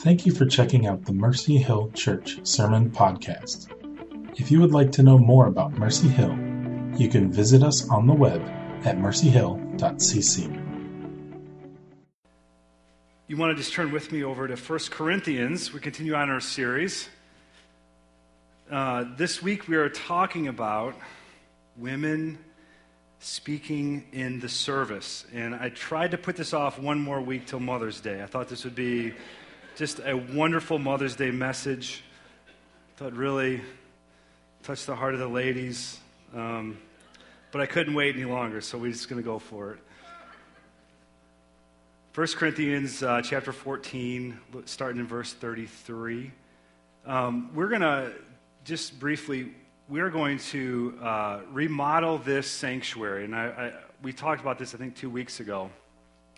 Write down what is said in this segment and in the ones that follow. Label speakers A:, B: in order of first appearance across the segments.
A: Thank you for checking out the Mercy Hill Church Sermon Podcast. If you would like to know more about Mercy Hill, you can visit us on the web at mercyhill.cc.
B: You want to just turn with me over to 1 Corinthians. We continue on our series. Uh, this week we are talking about women speaking in the service. And I tried to put this off one more week till Mother's Day. I thought this would be just a wonderful Mother's Day message. Thought really touched the heart of the ladies. Um, but I couldn't wait any longer, so we're just going to go for it. 1 Corinthians uh, chapter 14, starting in verse 33. Um, we're going to just briefly we are going to uh, remodel this sanctuary. And I, I, we talked about this, I think, two weeks ago.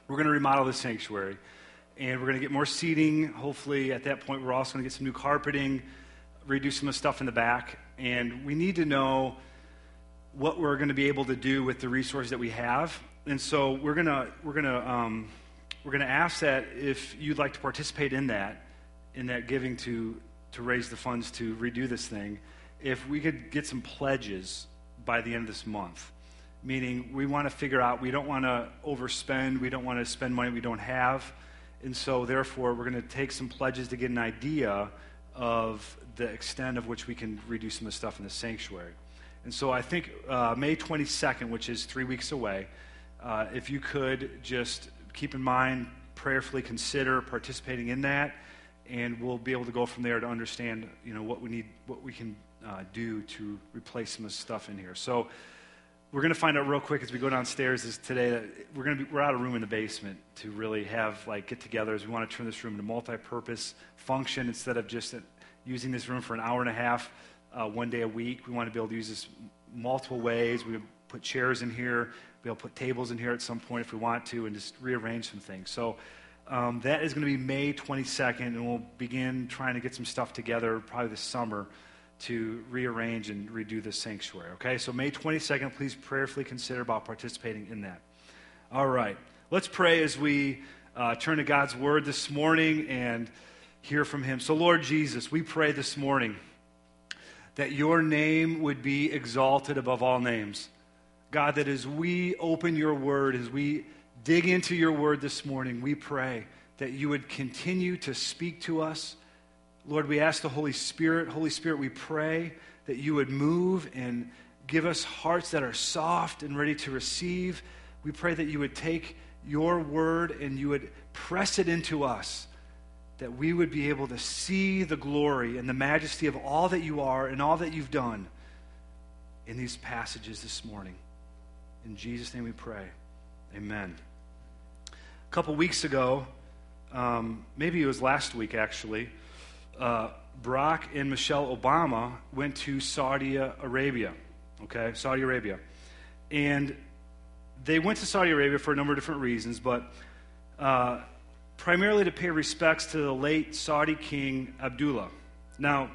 B: We're going to remodel this sanctuary. And we're going to get more seating. Hopefully, at that point, we're also going to get some new carpeting, redo some of the stuff in the back. And we need to know what we're going to be able to do with the resources that we have. And so we're going to, we're going to, um, we're going to ask that if you'd like to participate in that, in that giving to, to raise the funds to redo this thing if we could get some pledges by the end of this month. Meaning, we want to figure out, we don't want to overspend, we don't want to spend money we don't have. And so, therefore, we're going to take some pledges to get an idea of the extent of which we can reduce some of the stuff in the sanctuary. And so, I think uh, May 22nd, which is three weeks away, uh, if you could just keep in mind, prayerfully consider participating in that, and we'll be able to go from there to understand, you know, what we need, what we can uh, do to replace some of the stuff in here. So we're going to find out real quick as we go downstairs is today that we're going to be we're out of room in the basement to really have like get-togethers. We want to turn this room into multi-purpose function instead of just using this room for an hour and a half uh, one day a week. We want to be able to use this multiple ways. We put chairs in here. Be able to put tables in here at some point if we want to, and just rearrange some things. So. Um, that is going to be May 22nd, and we'll begin trying to get some stuff together probably this summer to rearrange and redo the sanctuary. Okay, so May 22nd, please prayerfully consider about participating in that. All right, let's pray as we uh, turn to God's word this morning and hear from Him. So, Lord Jesus, we pray this morning that your name would be exalted above all names. God, that as we open your word, as we dig into your word this morning, we pray that you would continue to speak to us Lord, we ask the Holy Spirit, Holy Spirit, we pray that you would move and give us hearts that are soft and ready to receive. We pray that you would take your word and you would press it into us, that we would be able to see the glory and the majesty of all that you are and all that you've done in these passages this morning. In Jesus' name we pray. Amen. A couple weeks ago, um, maybe it was last week actually, uh, Barack and Michelle Obama went to Saudi Arabia. Okay, Saudi Arabia. And they went to Saudi Arabia for a number of different reasons, but uh, primarily to pay respects to the late Saudi king Abdullah. Now,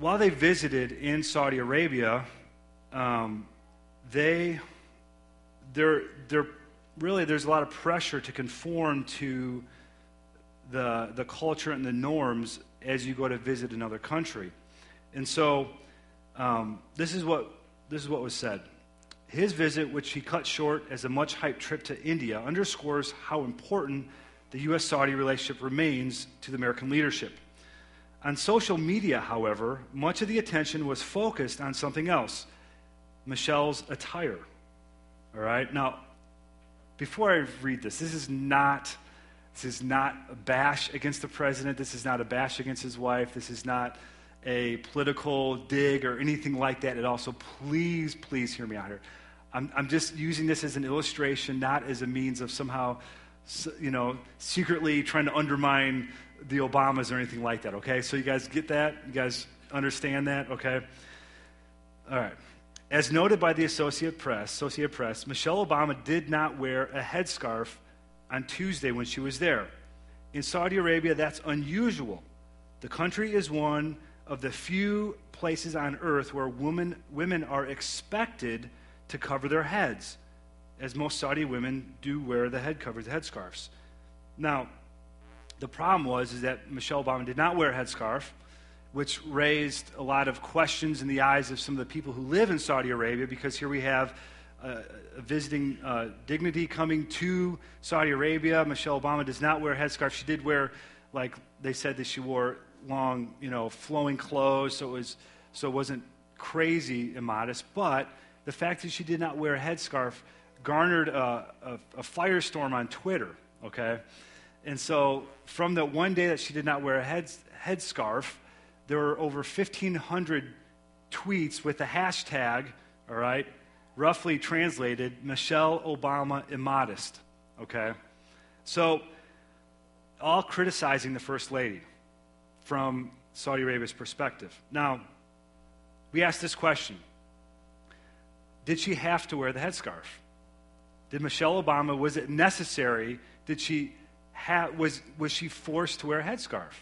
B: while they visited in Saudi Arabia, um, they, they're, they're really, there's a lot of pressure to conform to the, the culture and the norms as you go to visit another country. And so um, this, is what, this is what was said. His visit, which he cut short as a much hyped trip to India, underscores how important the U.S. Saudi relationship remains to the American leadership. On social media, however, much of the attention was focused on something else Michelle's attire. All right? Now, before I read this, this is not this is not a bash against the president. This is not a bash against his wife. This is not a political dig or anything like that at all. So please, please hear me out here. I'm, I'm just using this as an illustration, not as a means of somehow, you know, secretly trying to undermine the Obamas or anything like that, okay? So you guys get that? You guys understand that, okay? All right. As noted by the Associate Press, Associated Press, Michelle Obama did not wear a headscarf on Tuesday when she was there. In Saudi Arabia, that's unusual. The country is one of the few places on earth where women, women are expected to cover their heads, as most Saudi women do wear the head covers, the headscarves. Now, The problem was is that Michelle Obama did not wear a headscarf, which raised a lot of questions in the eyes of some of the people who live in Saudi Arabia because here we have a, a visiting uh, dignity coming to Saudi Arabia. Michelle Obama does not wear a headscarf. She did wear, like they said that she wore long, you know, flowing clothes, so it was so it wasn't crazy immodest. But the fact that she did not wear a headscarf garnered a, a, a firestorm on Twitter. Okay, and so from the one day that she did not wear a head headscarf, there were over 1,500 tweets with the hashtag. All right, roughly translated, Michelle Obama immodest. Okay? So, all criticizing the First Lady from Saudi Arabia's perspective. Now, we ask this question Did she have to wear the headscarf? Did Michelle Obama, was it necessary? Did she ha- was, was she forced to wear a headscarf?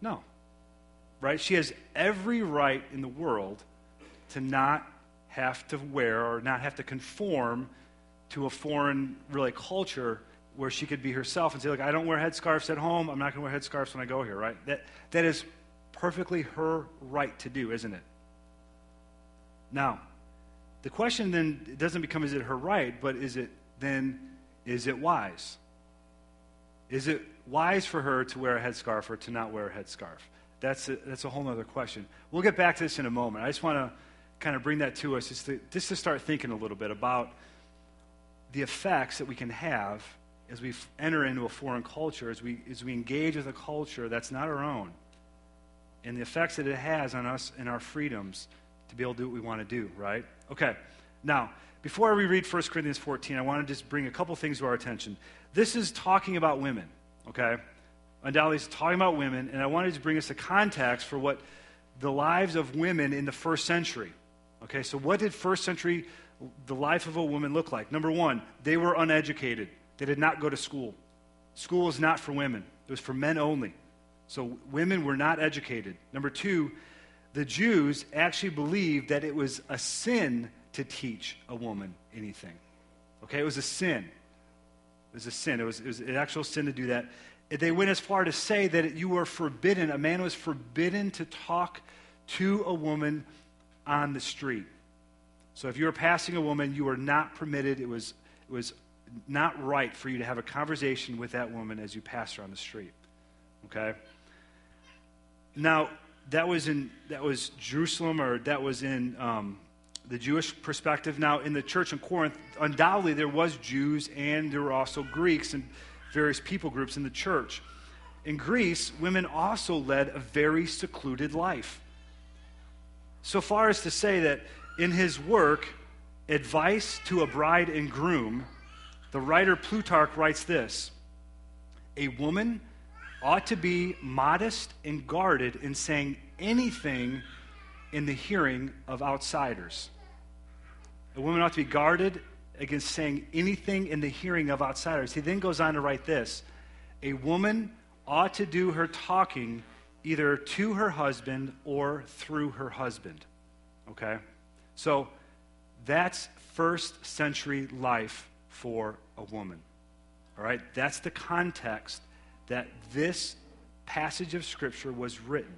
B: No. Right? She has every right in the world to not have to wear or not have to conform to a foreign, really, culture where she could be herself and say, Look, I don't wear headscarves at home. I'm not going to wear headscarves when I go here, right? That, that is perfectly her right to do, isn't it? Now, the question then doesn't become is it her right, but is it then, is it wise? Is it wise for her to wear a headscarf or to not wear a headscarf? That's a, that's a whole other question. We'll get back to this in a moment. I just want to kind of bring that to us just to, just to start thinking a little bit about the effects that we can have as we enter into a foreign culture, as we, as we engage with a culture that's not our own, and the effects that it has on us and our freedoms to be able to do what we want to do, right? Okay, now, before we read 1 Corinthians 14, I want to just bring a couple things to our attention. This is talking about women, okay? Undoubtedly, it's talking about women, and I wanted to bring us a context for what the lives of women in the first century Okay, so what did first century, the life of a woman look like? Number one, they were uneducated. They did not go to school. School was not for women, it was for men only. So women were not educated. Number two, the Jews actually believed that it was a sin to teach a woman anything. Okay, it was a sin. It was a sin. It was, it was an actual sin to do that. They went as far to say that you were forbidden, a man was forbidden to talk to a woman on the street. So if you were passing a woman, you were not permitted, it was, it was not right for you to have a conversation with that woman as you passed her on the street. Okay? Now, that was in that was Jerusalem or that was in um, the Jewish perspective. Now, in the church in Corinth, undoubtedly there was Jews and there were also Greeks and various people groups in the church. In Greece, women also led a very secluded life so far as to say that in his work, Advice to a Bride and Groom, the writer Plutarch writes this A woman ought to be modest and guarded in saying anything in the hearing of outsiders. A woman ought to be guarded against saying anything in the hearing of outsiders. He then goes on to write this A woman ought to do her talking either to her husband or through her husband. Okay? So that's first century life for a woman. All right? That's the context that this passage of Scripture was written.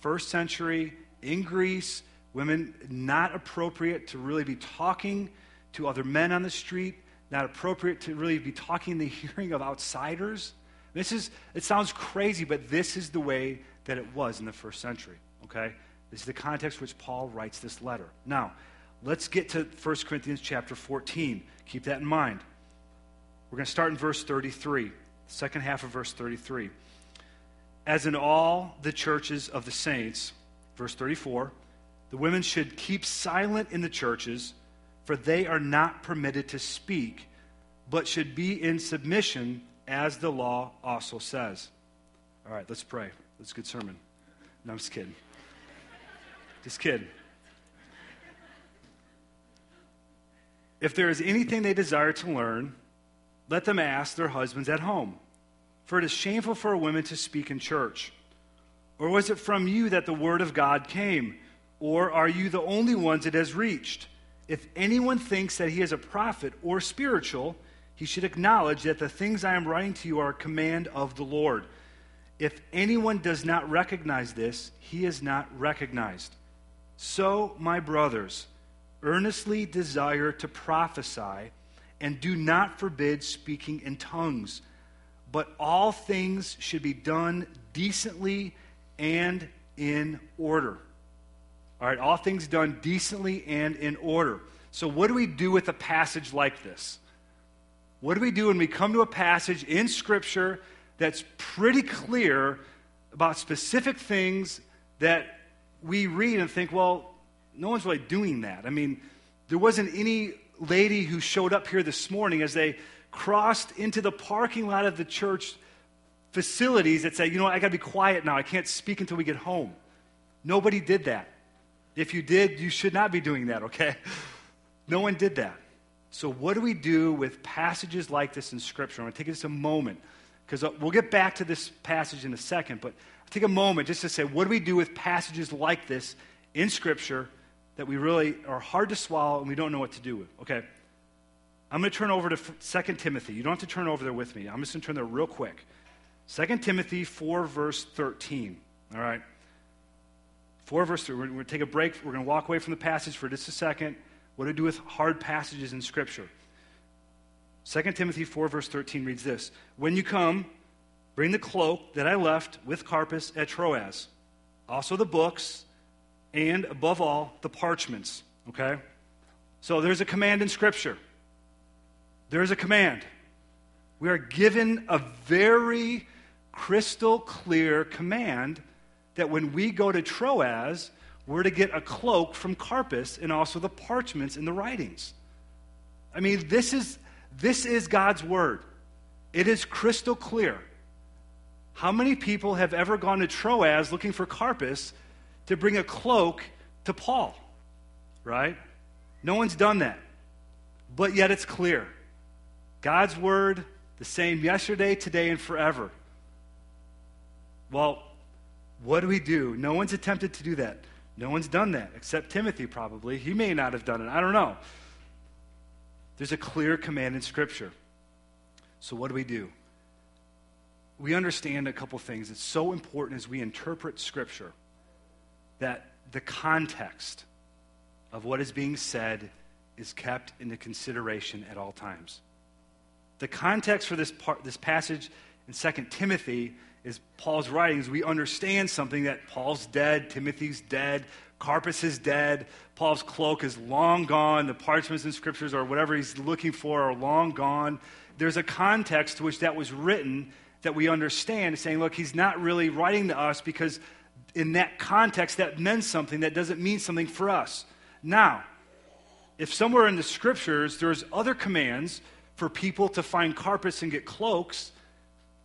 B: First century in Greece, women not appropriate to really be talking to other men on the street, not appropriate to really be talking in the hearing of outsiders. This is, it sounds crazy, but this is the way that it was in the first century, okay? This is the context which Paul writes this letter. Now, let's get to 1 Corinthians chapter 14. Keep that in mind. We're going to start in verse 33, second half of verse 33. As in all the churches of the saints, verse 34, the women should keep silent in the churches, for they are not permitted to speak, but should be in submission, as the law also says. All right, let's pray. That's a good sermon. No, I'm just kidding. Just kidding. If there is anything they desire to learn, let them ask their husbands at home. For it is shameful for a woman to speak in church. Or was it from you that the word of God came? Or are you the only ones it has reached? If anyone thinks that he is a prophet or spiritual, he should acknowledge that the things I am writing to you are a command of the Lord. If anyone does not recognize this, he is not recognized. So, my brothers, earnestly desire to prophesy, and do not forbid speaking in tongues. But all things should be done decently and in order. All right, all things done decently and in order. So, what do we do with a passage like this? What do we do when we come to a passage in Scripture that's pretty clear about specific things that we read and think, well, no one's really doing that? I mean, there wasn't any lady who showed up here this morning as they crossed into the parking lot of the church facilities that said, you know what, I got to be quiet now. I can't speak until we get home. Nobody did that. If you did, you should not be doing that, okay? No one did that. So, what do we do with passages like this in Scripture? I'm going to take just a moment because we'll get back to this passage in a second, but I'll take a moment just to say, what do we do with passages like this in Scripture that we really are hard to swallow and we don't know what to do with? Okay. I'm going to turn over to 2 Timothy. You don't have to turn over there with me. I'm just going to turn there real quick. 2 Timothy 4, verse 13. All right. 4, verse 3. We're going to take a break. We're going to walk away from the passage for just a second. What we do with hard passages in Scripture? 2 Timothy 4, verse 13 reads this When you come, bring the cloak that I left with Carpus at Troas, also the books, and above all, the parchments. Okay? So there's a command in Scripture. There's a command. We are given a very crystal clear command that when we go to Troas, we're to get a cloak from Carpus and also the parchments and the writings. I mean, this is, this is God's word. It is crystal clear. How many people have ever gone to Troas looking for Carpus to bring a cloak to Paul? Right? No one's done that. But yet it's clear. God's word, the same yesterday, today, and forever. Well, what do we do? No one's attempted to do that. No one's done that, except Timothy, probably. He may not have done it. I don't know. There's a clear command in Scripture. So, what do we do? We understand a couple things. It's so important as we interpret Scripture that the context of what is being said is kept into consideration at all times. The context for this, part, this passage in 2 Timothy is Paul's writings. We understand something that Paul's dead, Timothy's dead, Carpus is dead, Paul's cloak is long gone, the parchments and scriptures or whatever he's looking for are long gone. There's a context to which that was written that we understand, saying, look, he's not really writing to us because in that context that meant something that doesn't mean something for us. Now, if somewhere in the scriptures there's other commands for people to find Carpus and get cloaks,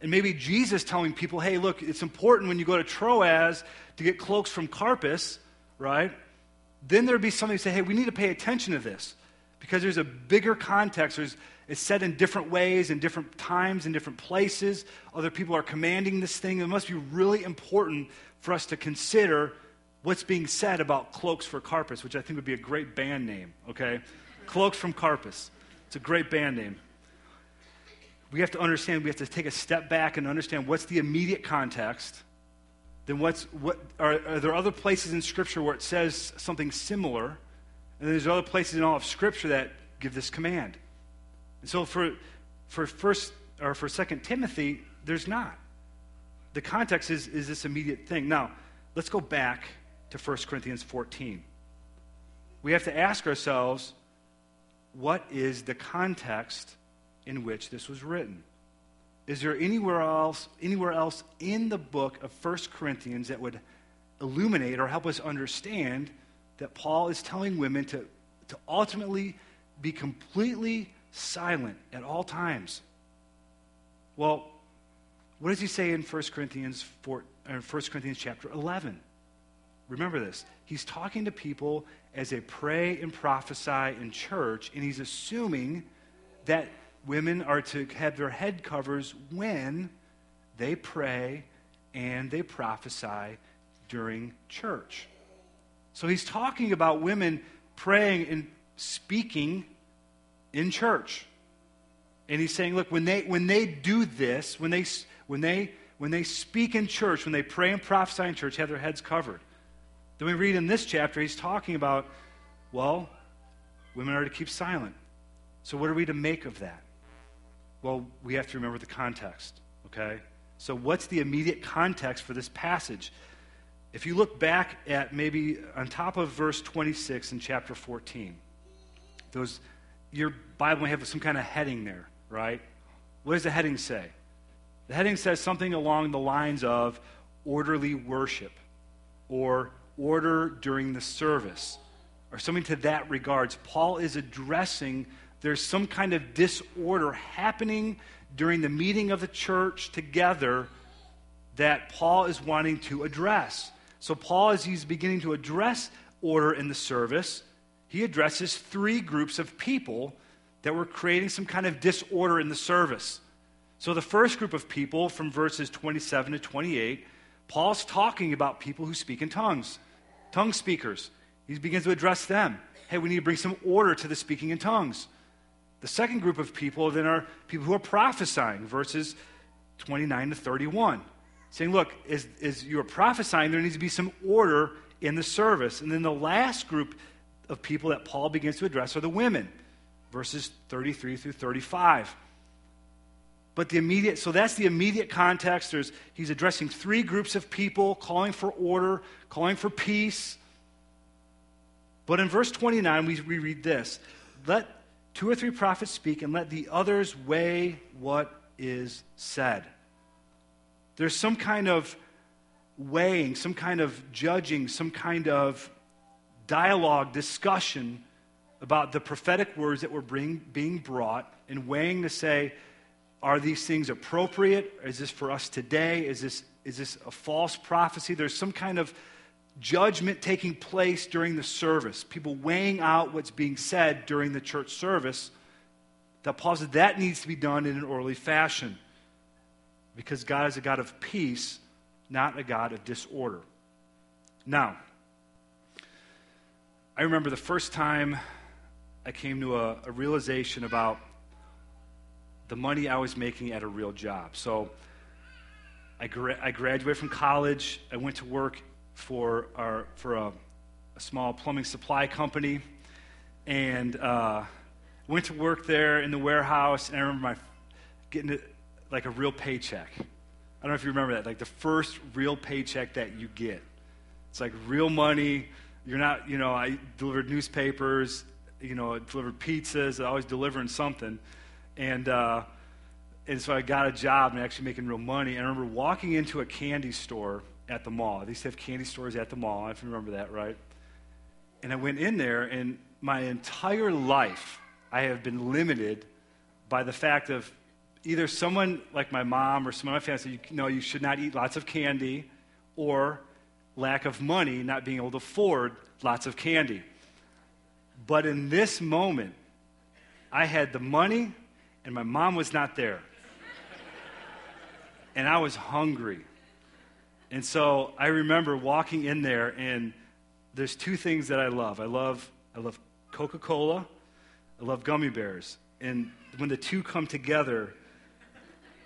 B: and maybe Jesus telling people, hey, look, it's important when you go to Troas to get cloaks from Carpus, right? Then there'd be somebody say, hey, we need to pay attention to this because there's a bigger context. There's, it's said in different ways, in different times, in different places. Other people are commanding this thing. It must be really important for us to consider what's being said about Cloaks for Carpus, which I think would be a great band name, okay? Cloaks from Carpus. It's a great band name we have to understand, we have to take a step back and understand what's the immediate context. Then what's, what, are, are there other places in Scripture where it says something similar? And there's other places in all of Scripture that give this command. And so for, for first or for second Timothy, there's not. The context is, is this immediate thing. Now, let's go back to 1 Corinthians 14. We have to ask ourselves, what is the context in which this was written. Is there anywhere else, anywhere else in the book of 1 Corinthians that would illuminate or help us understand that Paul is telling women to, to ultimately be completely silent at all times? Well, what does he say in 1 Corinthians 4, 1 uh, Corinthians chapter 11? Remember this. He's talking to people as they pray and prophesy in church, and he's assuming that women are to have their head covers when they pray and they prophesy during church. So he's talking about women praying and speaking in church. And he's saying, look, when they, when they do this, when they, when, they, when they speak in church, when they pray and prophesy in church, have their heads covered. Then we read in this chapter, he's talking about, well, women are to keep silent. So what are we to make of that? Well, we have to remember the context, okay? So, what's the immediate context for this passage? If you look back at maybe on top of verse 26 in chapter 14, those, your Bible may have some kind of heading there, right? What does the heading say? The heading says something along the lines of orderly worship or order during the service or something to that regards. Paul is addressing there's some kind of disorder happening during the meeting of the church together that Paul is wanting to address. So, Paul, as he's beginning to address order in the service, he addresses three groups of people that were creating some kind of disorder in the service. So, the first group of people from verses 27 to 28, Paul's talking about people who speak in tongues, tongue speakers. He begins to address them. Hey, we need to bring some order to the speaking in tongues. The second group of people then are people who are prophesying, verses 29 to 31. Saying, look, as, as you're prophesying, there needs to be some order in the service. And then the last group of people that Paul begins to address are the women, verses 33 through 35. But the immediate, so that's the immediate context. There's, he's addressing three groups of people, calling for order, calling for peace. But in verse 29, we, we read this Let two or three prophets speak, and let the others weigh what is said. There's some kind of weighing, some kind of judging, some kind of dialogue, discussion about the prophetic words that were bring, being brought and weighing to say, are these things appropriate? Is this for us today? Is this, is this a false prophecy? There's some kind of judgment taking place during the service, people weighing out what's being said during the church service, that Paul said that needs to be done in an orderly fashion because God is a God of peace, not a God of disorder. Now, I remember the first time I came to a, a realization about the money I was making at a real job. So I, gra- I graduated from college, I went to work for, our, for a, a small plumbing supply company and uh, went to work there in the warehouse. And I remember my getting it like a real paycheck. I don't know if you remember that, like the first real paycheck that you get. It's like real money. You're not, you know, I delivered newspapers, you know, I delivered pizzas, I was delivering something. And, uh, and so I got a job and actually making real money. And I remember walking into a candy store at the mall. They used to have candy stores at the mall, if you remember that, right? And I went in there, and my entire life, I have been limited by the fact of either someone like my mom or someone in my family said, you know, you should not eat lots of candy, or lack of money, not being able to afford lots of candy. But in this moment, I had the money, and my mom was not there. and I was hungry. And so I remember walking in there, and there's two things that I love. I love, I love Coca Cola, I love gummy bears. And when the two come together,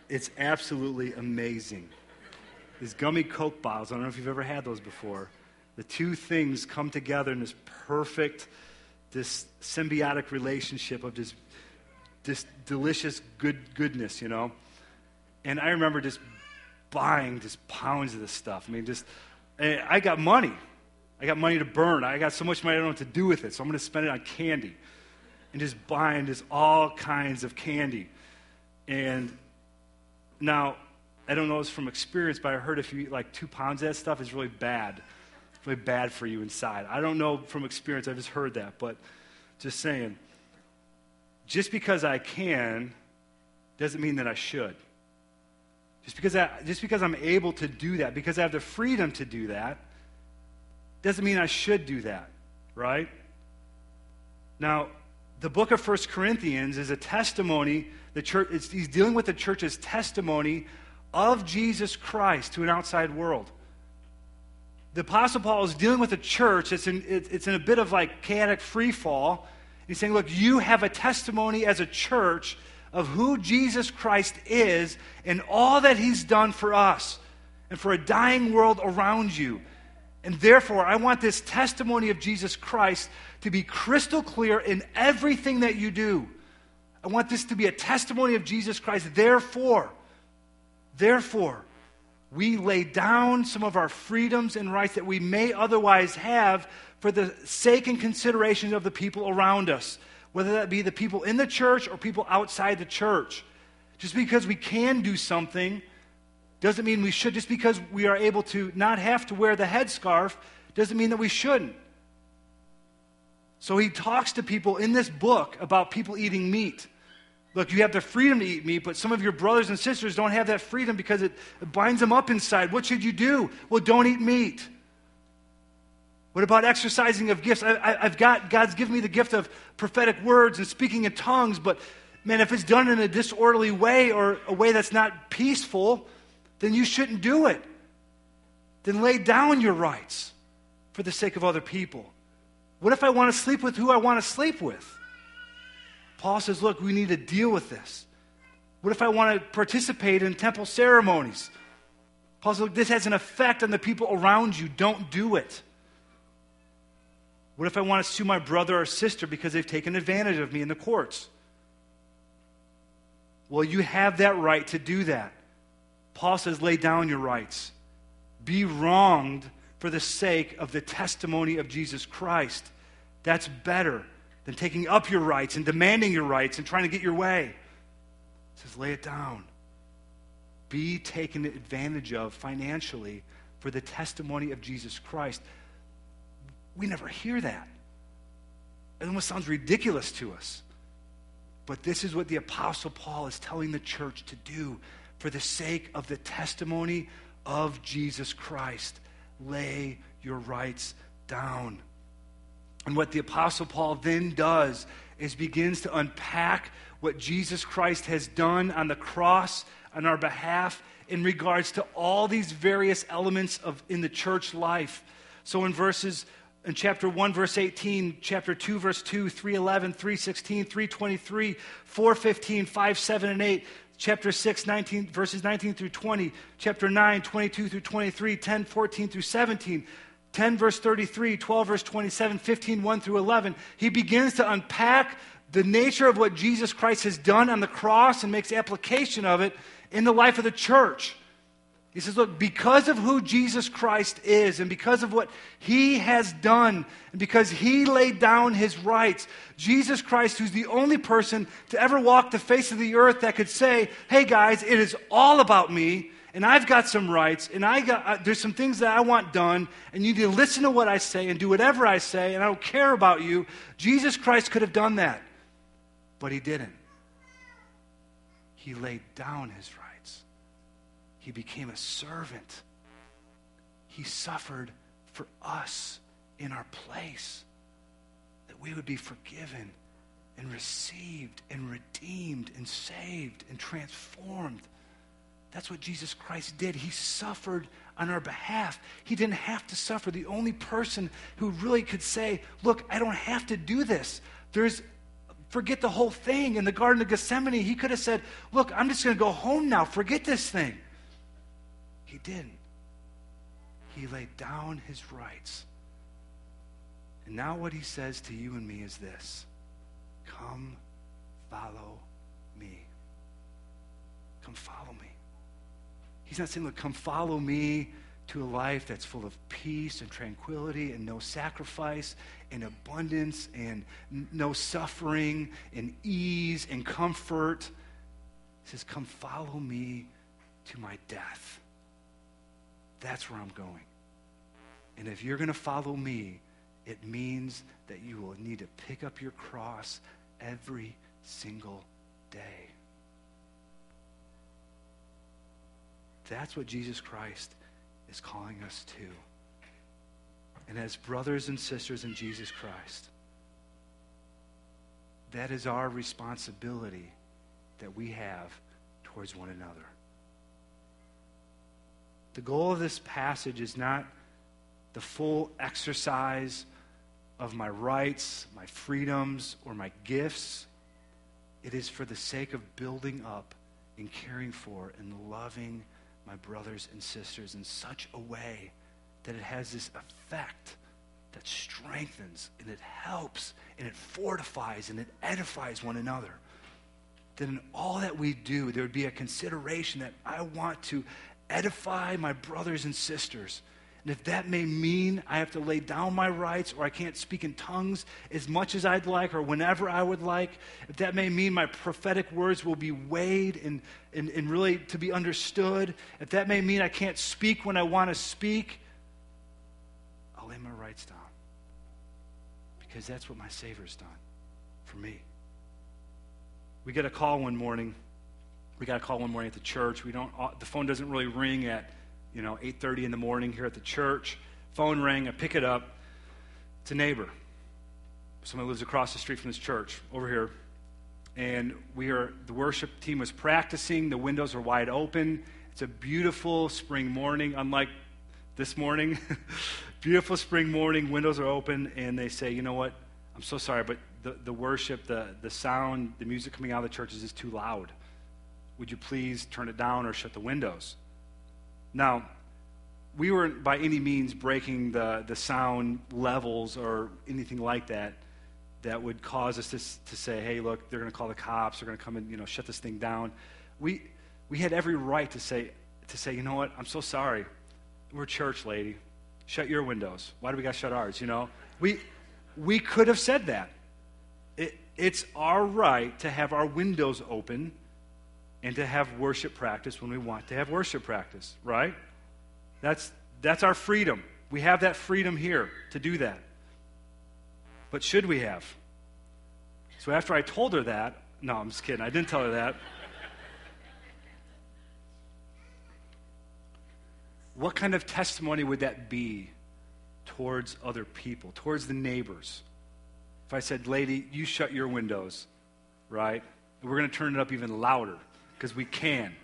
B: it's absolutely amazing. These gummy Coke bottles, I don't know if you've ever had those before. The two things come together in this perfect, this symbiotic relationship of this, this delicious good goodness, you know? And I remember just buying just pounds of this stuff. I mean, just, eh, I got money. I got money to burn. I got so much money I don't know what to do with it. So I'm going to spend it on candy. And just buying just all kinds of candy. And now, I don't know this from experience, but I heard if you eat like two pounds of that stuff, it's really bad. It's really bad for you inside. I don't know from experience, I've just heard that, but just saying. Just because I can doesn't mean that I should. Just because, I, just because I'm able to do that, because I have the freedom to do that, doesn't mean I should do that, right? Now, the book of First Corinthians is a testimony. The church, he's dealing with the church's testimony of Jesus Christ to an outside world. The Apostle Paul is dealing with a church that's in, it's in a bit of like chaotic free fall. He's saying, look, you have a testimony as a church of who Jesus Christ is and all that he's done for us and for a dying world around you. And therefore, I want this testimony of Jesus Christ to be crystal clear in everything that you do. I want this to be a testimony of Jesus Christ. Therefore, therefore, we lay down some of our freedoms and rights that we may otherwise have for the sake and consideration of the people around us, whether that be the people in the church or people outside the church. Just because we can do something doesn't mean we should. Just because we are able to not have to wear the headscarf doesn't mean that we shouldn't. So he talks to people in this book about people eating meat. Look, you have the freedom to eat meat, but some of your brothers and sisters don't have that freedom because it, binds them up inside. What should you do? Well, don't eat meat. What about exercising of gifts? I, have got, God's given me the gift of prophetic words and speaking in tongues, but man, if it's done in a disorderly way or a way that's not peaceful, then you shouldn't do it. Then lay down your rights for the sake of other people. What if I want to sleep with who I want to sleep with? Paul says, look, we need to deal with this. What if I want to participate in temple ceremonies? Paul says, look, this has an effect on the people around you. Don't do it. What if I want to sue my brother or sister because they've taken advantage of me in the courts? Well, you have that right to do that. Paul says, lay down your rights. Be wronged for the sake of the testimony of Jesus Christ. That's better than taking up your rights and demanding your rights and trying to get your way. He says, lay it down. Be taken advantage of financially for the testimony of Jesus Christ. We never hear that. It almost sounds ridiculous to us. But this is what the Apostle Paul is telling the church to do for the sake of the testimony of Jesus Christ. Lay your rights down. And what the Apostle Paul then does is begins to unpack what Jesus Christ has done on the cross on our behalf in regards to all these various elements of in the church life. So in verses in chapter 1 verse 18 chapter 2 verse 2 311 316 323 415 5 7 and 8 chapter 6 19 verses 19 through 20 chapter 9 22 through 23 10 14 through 17 10 verse 33, 12 verse 27, 15 1 through 11, he begins to unpack the nature of what Jesus Christ has done on the cross and makes application of it in the life of the church. He says, Look, because of who Jesus Christ is and because of what he has done and because he laid down his rights, Jesus Christ, who's the only person to ever walk the face of the earth that could say, Hey guys, it is all about me and I've got some rights, and I got, uh, there's some things that I want done, and you need to listen to what I say and do whatever I say, and I don't care about you. Jesus Christ could have done that, but he didn't. He laid down his rights, he became a servant. He suffered for us in our place, that we would be forgiven and received and redeemed and saved and transformed that's what Jesus Christ did. He suffered on our behalf. He didn't have to suffer. The only person who really could say, Look, I don't have to do this. There's, forget the whole thing. In the Garden of Gethsemane, he could have said, Look, I'm just going to go home now. Forget this thing. He didn't. He laid down his rights. And now, what he says to you and me is this Come, follow me. Come, follow me. He's not saying, look, come follow me to a life that's full of peace and tranquility and no sacrifice and abundance and no suffering and ease and comfort. He says, come follow me to my death. That's where I'm going. And if you're going to follow me, it means that you will need to pick up your cross every single day. That's what Jesus Christ is calling us to. And as brothers and sisters in Jesus Christ, that is our responsibility that we have towards one another. The goal of this passage is not the full exercise of my rights, my freedoms, or my gifts. It is for the sake of building up and caring for and loving my brothers and sisters in such a way that it has this effect that strengthens and it helps and it fortifies and it edifies one another. That in all that we do, there would be a consideration that I want to edify my brothers and sisters and if that may mean I have to lay down my rights or I can't speak in tongues as much as I'd like or whenever I would like, if that may mean my prophetic words will be weighed and, and, and really to be understood, if that may mean I can't speak when I want to speak, I'll lay my rights down. Because that's what my Savior's done for me. We get a call one morning. We got a call one morning at the church. We don't, uh, the phone doesn't really ring at you know, 8.30 in the morning here at the church. Phone rang. I pick it up. It's a neighbor. Somebody lives across the street from this church over here. And we are, the worship team was practicing. The windows are wide open. It's a beautiful spring morning, unlike this morning. beautiful spring morning. Windows are open. And they say, you know what? I'm so sorry, but the, the worship, the, the sound, the music coming out of the church is too loud. Would you please turn it down or shut the windows? Now, we weren't by any means breaking the, the sound levels or anything like that that would cause us to, to say, hey, look, they're going to call the cops, they're going to come and you know, shut this thing down. We, we had every right to say, to say, you know what, I'm so sorry. We're church, lady. Shut your windows. Why do we got to shut ours, you know? We, we could have said that. It, it's our right to have our windows open and to have worship practice when we want to have worship practice, right? That's, that's our freedom. We have that freedom here to do that. But should we have? So after I told her that, no, I'm just kidding. I didn't tell her that. what kind of testimony would that be towards other people, towards the neighbors? If I said, lady, you shut your windows, right? We're going to turn it up even louder because we can.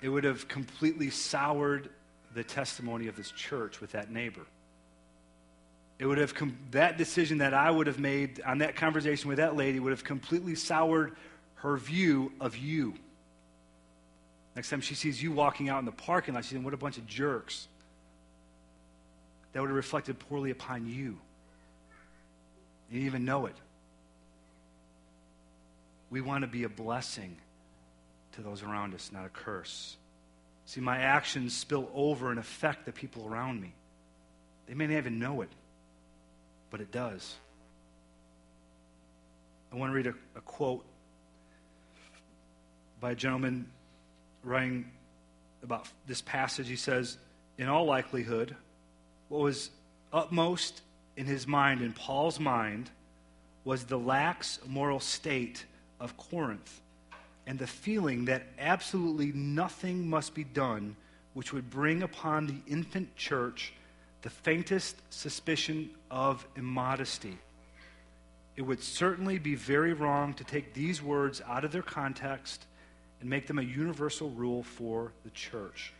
B: It would have completely soured the testimony of this church with that neighbor. It would have, com- that decision that I would have made on that conversation with that lady would have completely soured her view of you. Next time she sees you walking out in the parking lot, she's saying, What a bunch of jerks. That would have reflected poorly upon you. You didn't even know it. We want to be a blessing to those around us, not a curse. See, my actions spill over and affect the people around me. They may not even know it, but it does. I want to read a, a quote by a gentleman writing about this passage. He says, In all likelihood, what was upmost in his mind, in Paul's mind, was the lax moral state of Corinth and the feeling that absolutely nothing must be done which would bring upon the infant church the faintest suspicion of immodesty. It would certainly be very wrong to take these words out of their context and make them a universal rule for the church.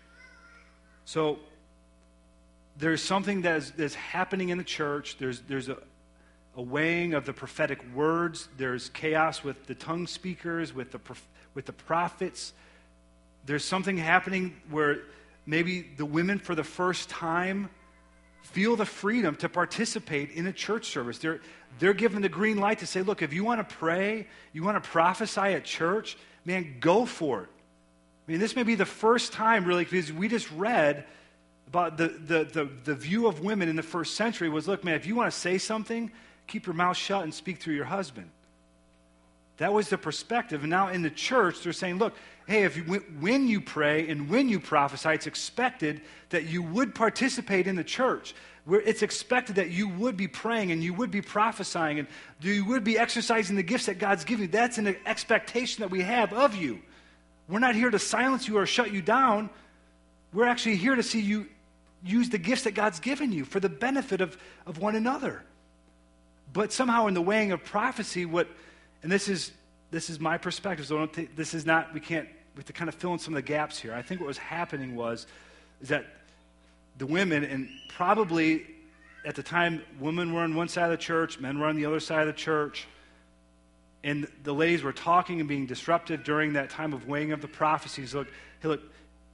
B: So, there's something that is, that's happening in the church. There's, there's a, a weighing of the prophetic words. There's chaos with the tongue speakers, with the, with the prophets. There's something happening where maybe the women, for the first time, feel the freedom to participate in a church service. They're, they're given the green light to say, look, if you want to pray, you want to prophesy at church, man, go for it. I mean, this may be the first time, really, because we just read about the, the, the, the view of women in the first century was look, man, if you want to say something, keep your mouth shut and speak through your husband. That was the perspective. And now in the church, they're saying, look, hey, if you, when you pray and when you prophesy, it's expected that you would participate in the church. Where it's expected that you would be praying and you would be prophesying and you would be exercising the gifts that God's given you. That's an expectation that we have of you. We're not here to silence you or shut you down. We're actually here to see you use the gifts that God's given you for the benefit of, of one another. But somehow, in the weighing of prophecy, what, and this is, this is my perspective, so th- this is not, we can't, we have to kind of fill in some of the gaps here. I think what was happening was is that the women, and probably at the time, women were on one side of the church, men were on the other side of the church. And the ladies were talking and being disruptive during that time of weighing of the prophecies. Look, hey, look,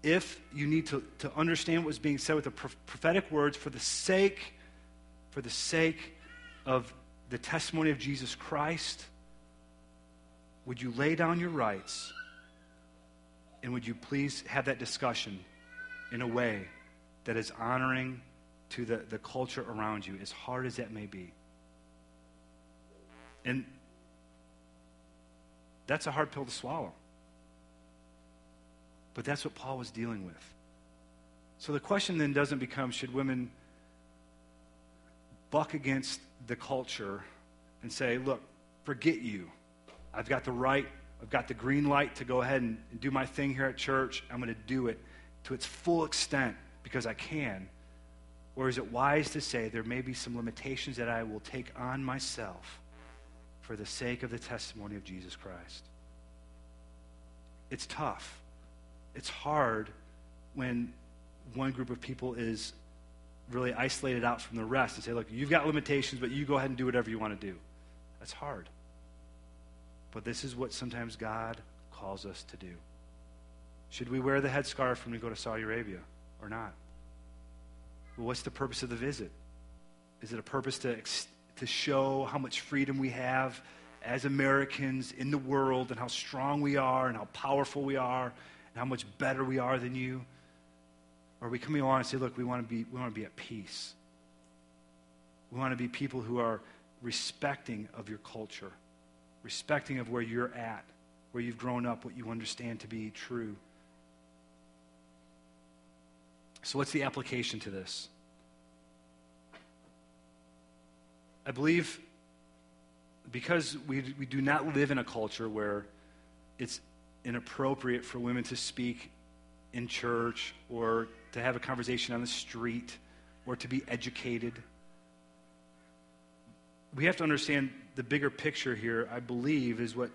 B: if you need to, to understand what was being said with the prophetic words for the sake, for the sake of the testimony of Jesus Christ, would you lay down your rights and would you please have that discussion in a way that is honoring to the, the culture around you, as hard as that may be? And that's a hard pill to swallow. But that's what Paul was dealing with. So the question then doesn't become should women buck against the culture and say, look, forget you. I've got the right, I've got the green light to go ahead and, and do my thing here at church. I'm going to do it to its full extent because I can. Or is it wise to say there may be some limitations that I will take on myself for the sake of the testimony of Jesus Christ. It's tough. It's hard when one group of people is really isolated out from the rest and say, look, you've got limitations, but you go ahead and do whatever you want to do. That's hard. But this is what sometimes God calls us to do. Should we wear the headscarf when we go to Saudi Arabia or not? Well, what's the purpose of the visit? Is it a purpose to to show how much freedom we have as Americans in the world and how strong we are and how powerful we are and how much better we are than you? Or we coming along and say, look, we want to be, we want to be at peace? We want to be people who are respecting of your culture, respecting of where you're at, where you've grown up, what you understand to be true. So, what's the application to this? I believe because we, we do not live in a culture where it's inappropriate for women to speak in church or to have a conversation on the street or to be educated. We have to understand the bigger picture here, I believe, is what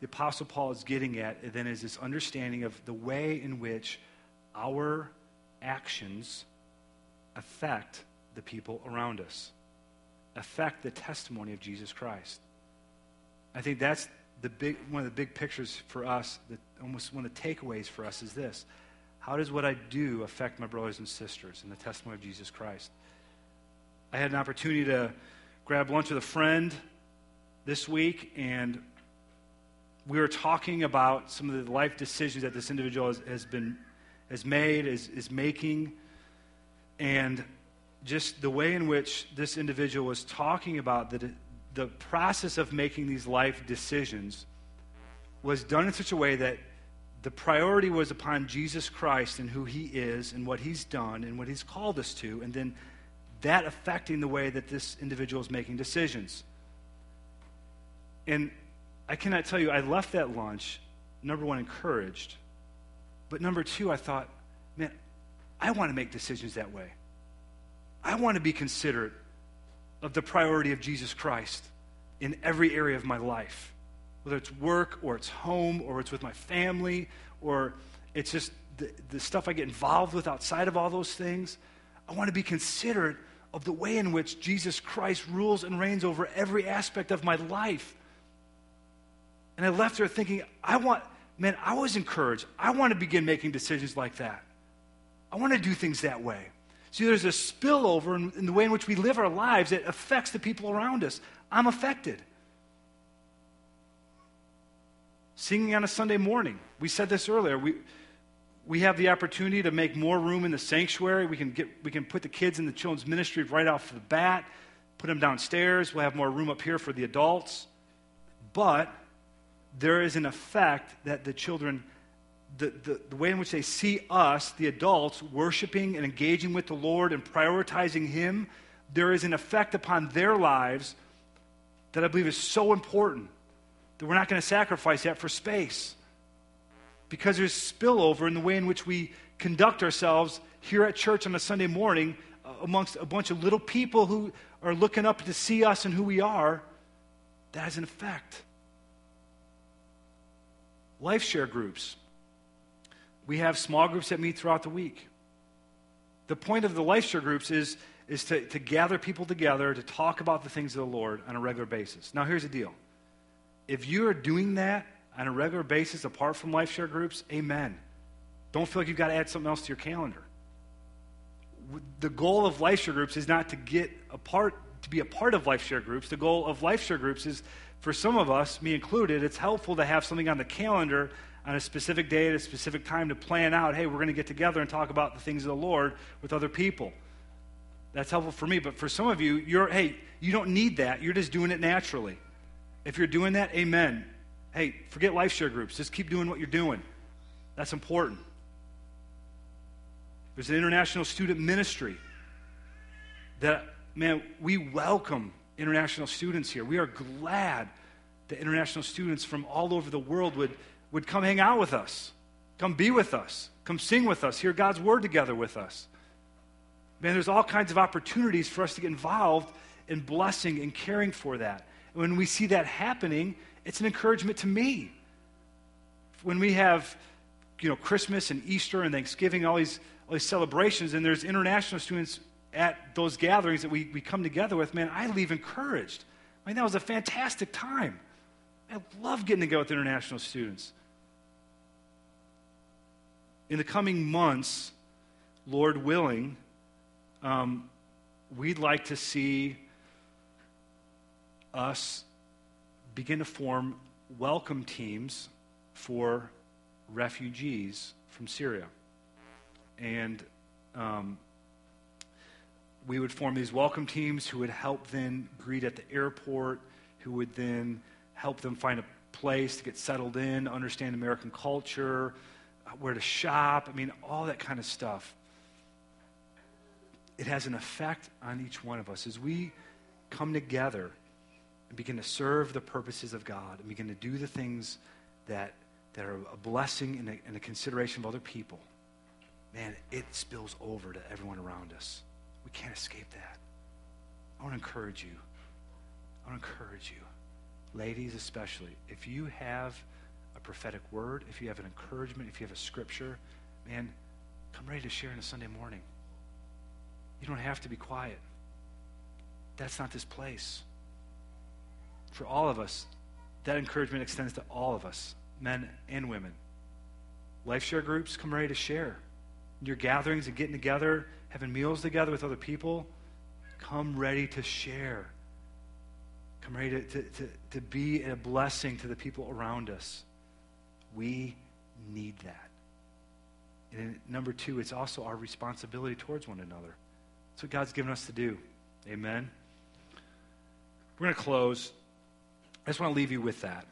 B: the Apostle Paul is getting at, and then is this understanding of the way in which our actions affect the people around us affect the testimony of Jesus Christ. I think that's the big, one of the big pictures for us, that almost one of the takeaways for us is this. How does what I do affect my brothers and sisters in the testimony of Jesus Christ? I had an opportunity to grab lunch with a friend this week, and we were talking about some of the life decisions that this individual has, has been has made, is, is making. And just the way in which this individual was talking about the, the process of making these life decisions was done in such a way that the priority was upon Jesus Christ and who he is and what he's done and what he's called us to, and then that affecting the way that this individual is making decisions. And I cannot tell you, I left that lunch, number one, encouraged, but number two, I thought, man, I want to make decisions that way. I want to be considerate of the priority of Jesus Christ in every area of my life, whether it's work or it's home or it's with my family or it's just the, the stuff I get involved with outside of all those things. I want to be considerate of the way in which Jesus Christ rules and reigns over every aspect of my life. And I left there thinking, I want, man, I was encouraged. I want to begin making decisions like that. I want to do things that way. See, there's a spillover in, in the way in which we live our lives that affects the people around us. I'm affected. Singing on a Sunday morning. We said this earlier. We, we have the opportunity to make more room in the sanctuary. We can, get, we can put the kids in the children's ministry right off the bat, put them downstairs. We'll have more room up here for the adults. But there is an effect that the children the, the, the, way in which they see us, the adults, worshiping and engaging with the Lord and prioritizing Him, there is an effect upon their lives that I believe is so important that we're not going to sacrifice that for space. Because there's spillover in the way in which we conduct ourselves here at church on a Sunday morning uh, amongst a bunch of little people who are looking up to see us and who we are. That has an effect. Life share groups we have small groups that meet throughout the week. The point of the life share groups is, is to, to gather people together to talk about the things of the Lord on a regular basis. Now, here's the deal if you are doing that on a regular basis apart from life share groups, amen. Don't feel like you've got to add something else to your calendar. The goal of life share groups is not to get a part, to be a part of life share groups. The goal of life share groups is, for some of us, me included, it's helpful to have something on the calendar on a specific day at a specific time to plan out, hey, we're going to get together and talk about the things of the Lord with other people. That's helpful for me. But for some of you, you're, hey, you don't need that. You're just doing it naturally. If you're doing that, amen. Hey, forget life share groups. Just keep doing what you're doing. That's important. There's an international student ministry that, man, we welcome international students here. We are glad that international students from all over the world would would come hang out with us, come be with us, come sing with us, hear God's word together with us. Man, there's all kinds of opportunities for us to get involved in blessing and caring for that. When we see that happening, it's an encouragement to me. When we have, you know, Christmas and Easter and Thanksgiving, all these, all these celebrations, and there's international students at those gatherings that we, we come together with, man, I leave encouraged. I mean, that was a fantastic time. I love getting to go with international students. In the coming months, Lord willing, um, we'd like to see us begin to form welcome teams for refugees from Syria. And um, we would form these welcome teams who would help then greet at the airport, who would then help them find a place to get settled in, understand American culture, uh, where to shop. I mean, all that kind of stuff. It has an effect on each one of us as we come together and begin to serve the purposes of God and begin to do the things that, that are a blessing and a, and a consideration of other people. Man, it spills over to everyone around us. We can't escape that. I want to encourage you. I want to encourage you ladies especially, if you have a prophetic word, if you have an encouragement, if you have a scripture, man, come ready to share on a Sunday morning. You don't have to be quiet. That's not this place. For all of us, that encouragement extends to all of us, men and women. Life share groups, come ready to share. Your gatherings and getting together, having meals together with other people, come ready to share. Come ready to, to, to, to be a blessing to the people around us. We need that. And number two, it's also our responsibility towards one another. That's what God's given us to do. Amen. We're going to close. I just want to leave you with that.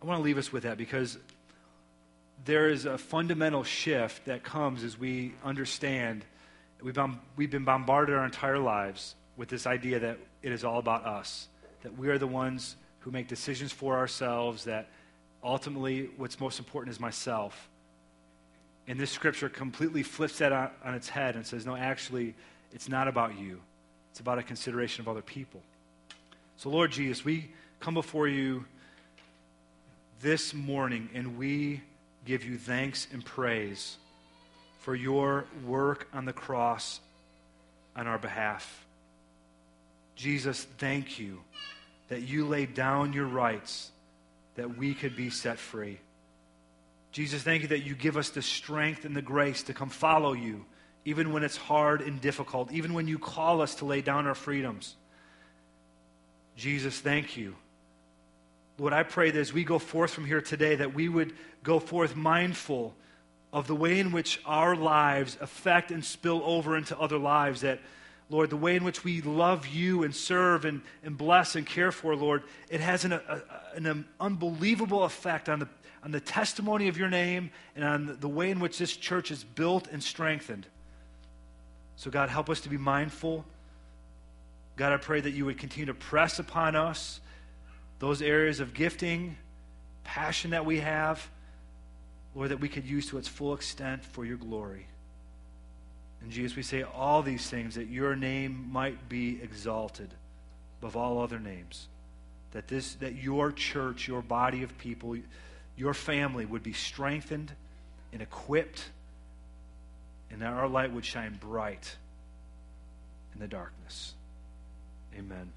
B: I want to leave us with that because there is a fundamental shift that comes as we understand we've, been bombarded our entire lives with this idea that it is all about us that we are the ones who make decisions for ourselves, that ultimately what's most important is myself. And this scripture completely flips that on, on, its head and says, no, actually, it's not about you. It's about a consideration of other people. So, Lord Jesus, we come before you this morning and we give you thanks and praise for your work on the cross on our behalf. Jesus, thank you that you laid down your rights that we could be set free. Jesus, thank you that you give us the strength and the grace to come follow you, even when it's hard and difficult, even when you call us to lay down our freedoms. Jesus, thank you. Lord, I pray that as we go forth from here today, that we would go forth mindful of the way in which our lives affect and spill over into other lives, that Lord, the way in which we love you and serve and, and bless and care for, Lord, it has an, a, an unbelievable effect on the, on the testimony of your name and on the way in which this church is built and strengthened. So, God, help us to be mindful. God, I pray that you would continue to press upon us those areas of gifting, passion that we have, Lord, that we could use to its full extent for your glory. And Jesus, we say all these things that your name might be exalted above all other names. That this that your church, your body of people, your family would be strengthened and equipped, and that our light would shine bright in the darkness. Amen.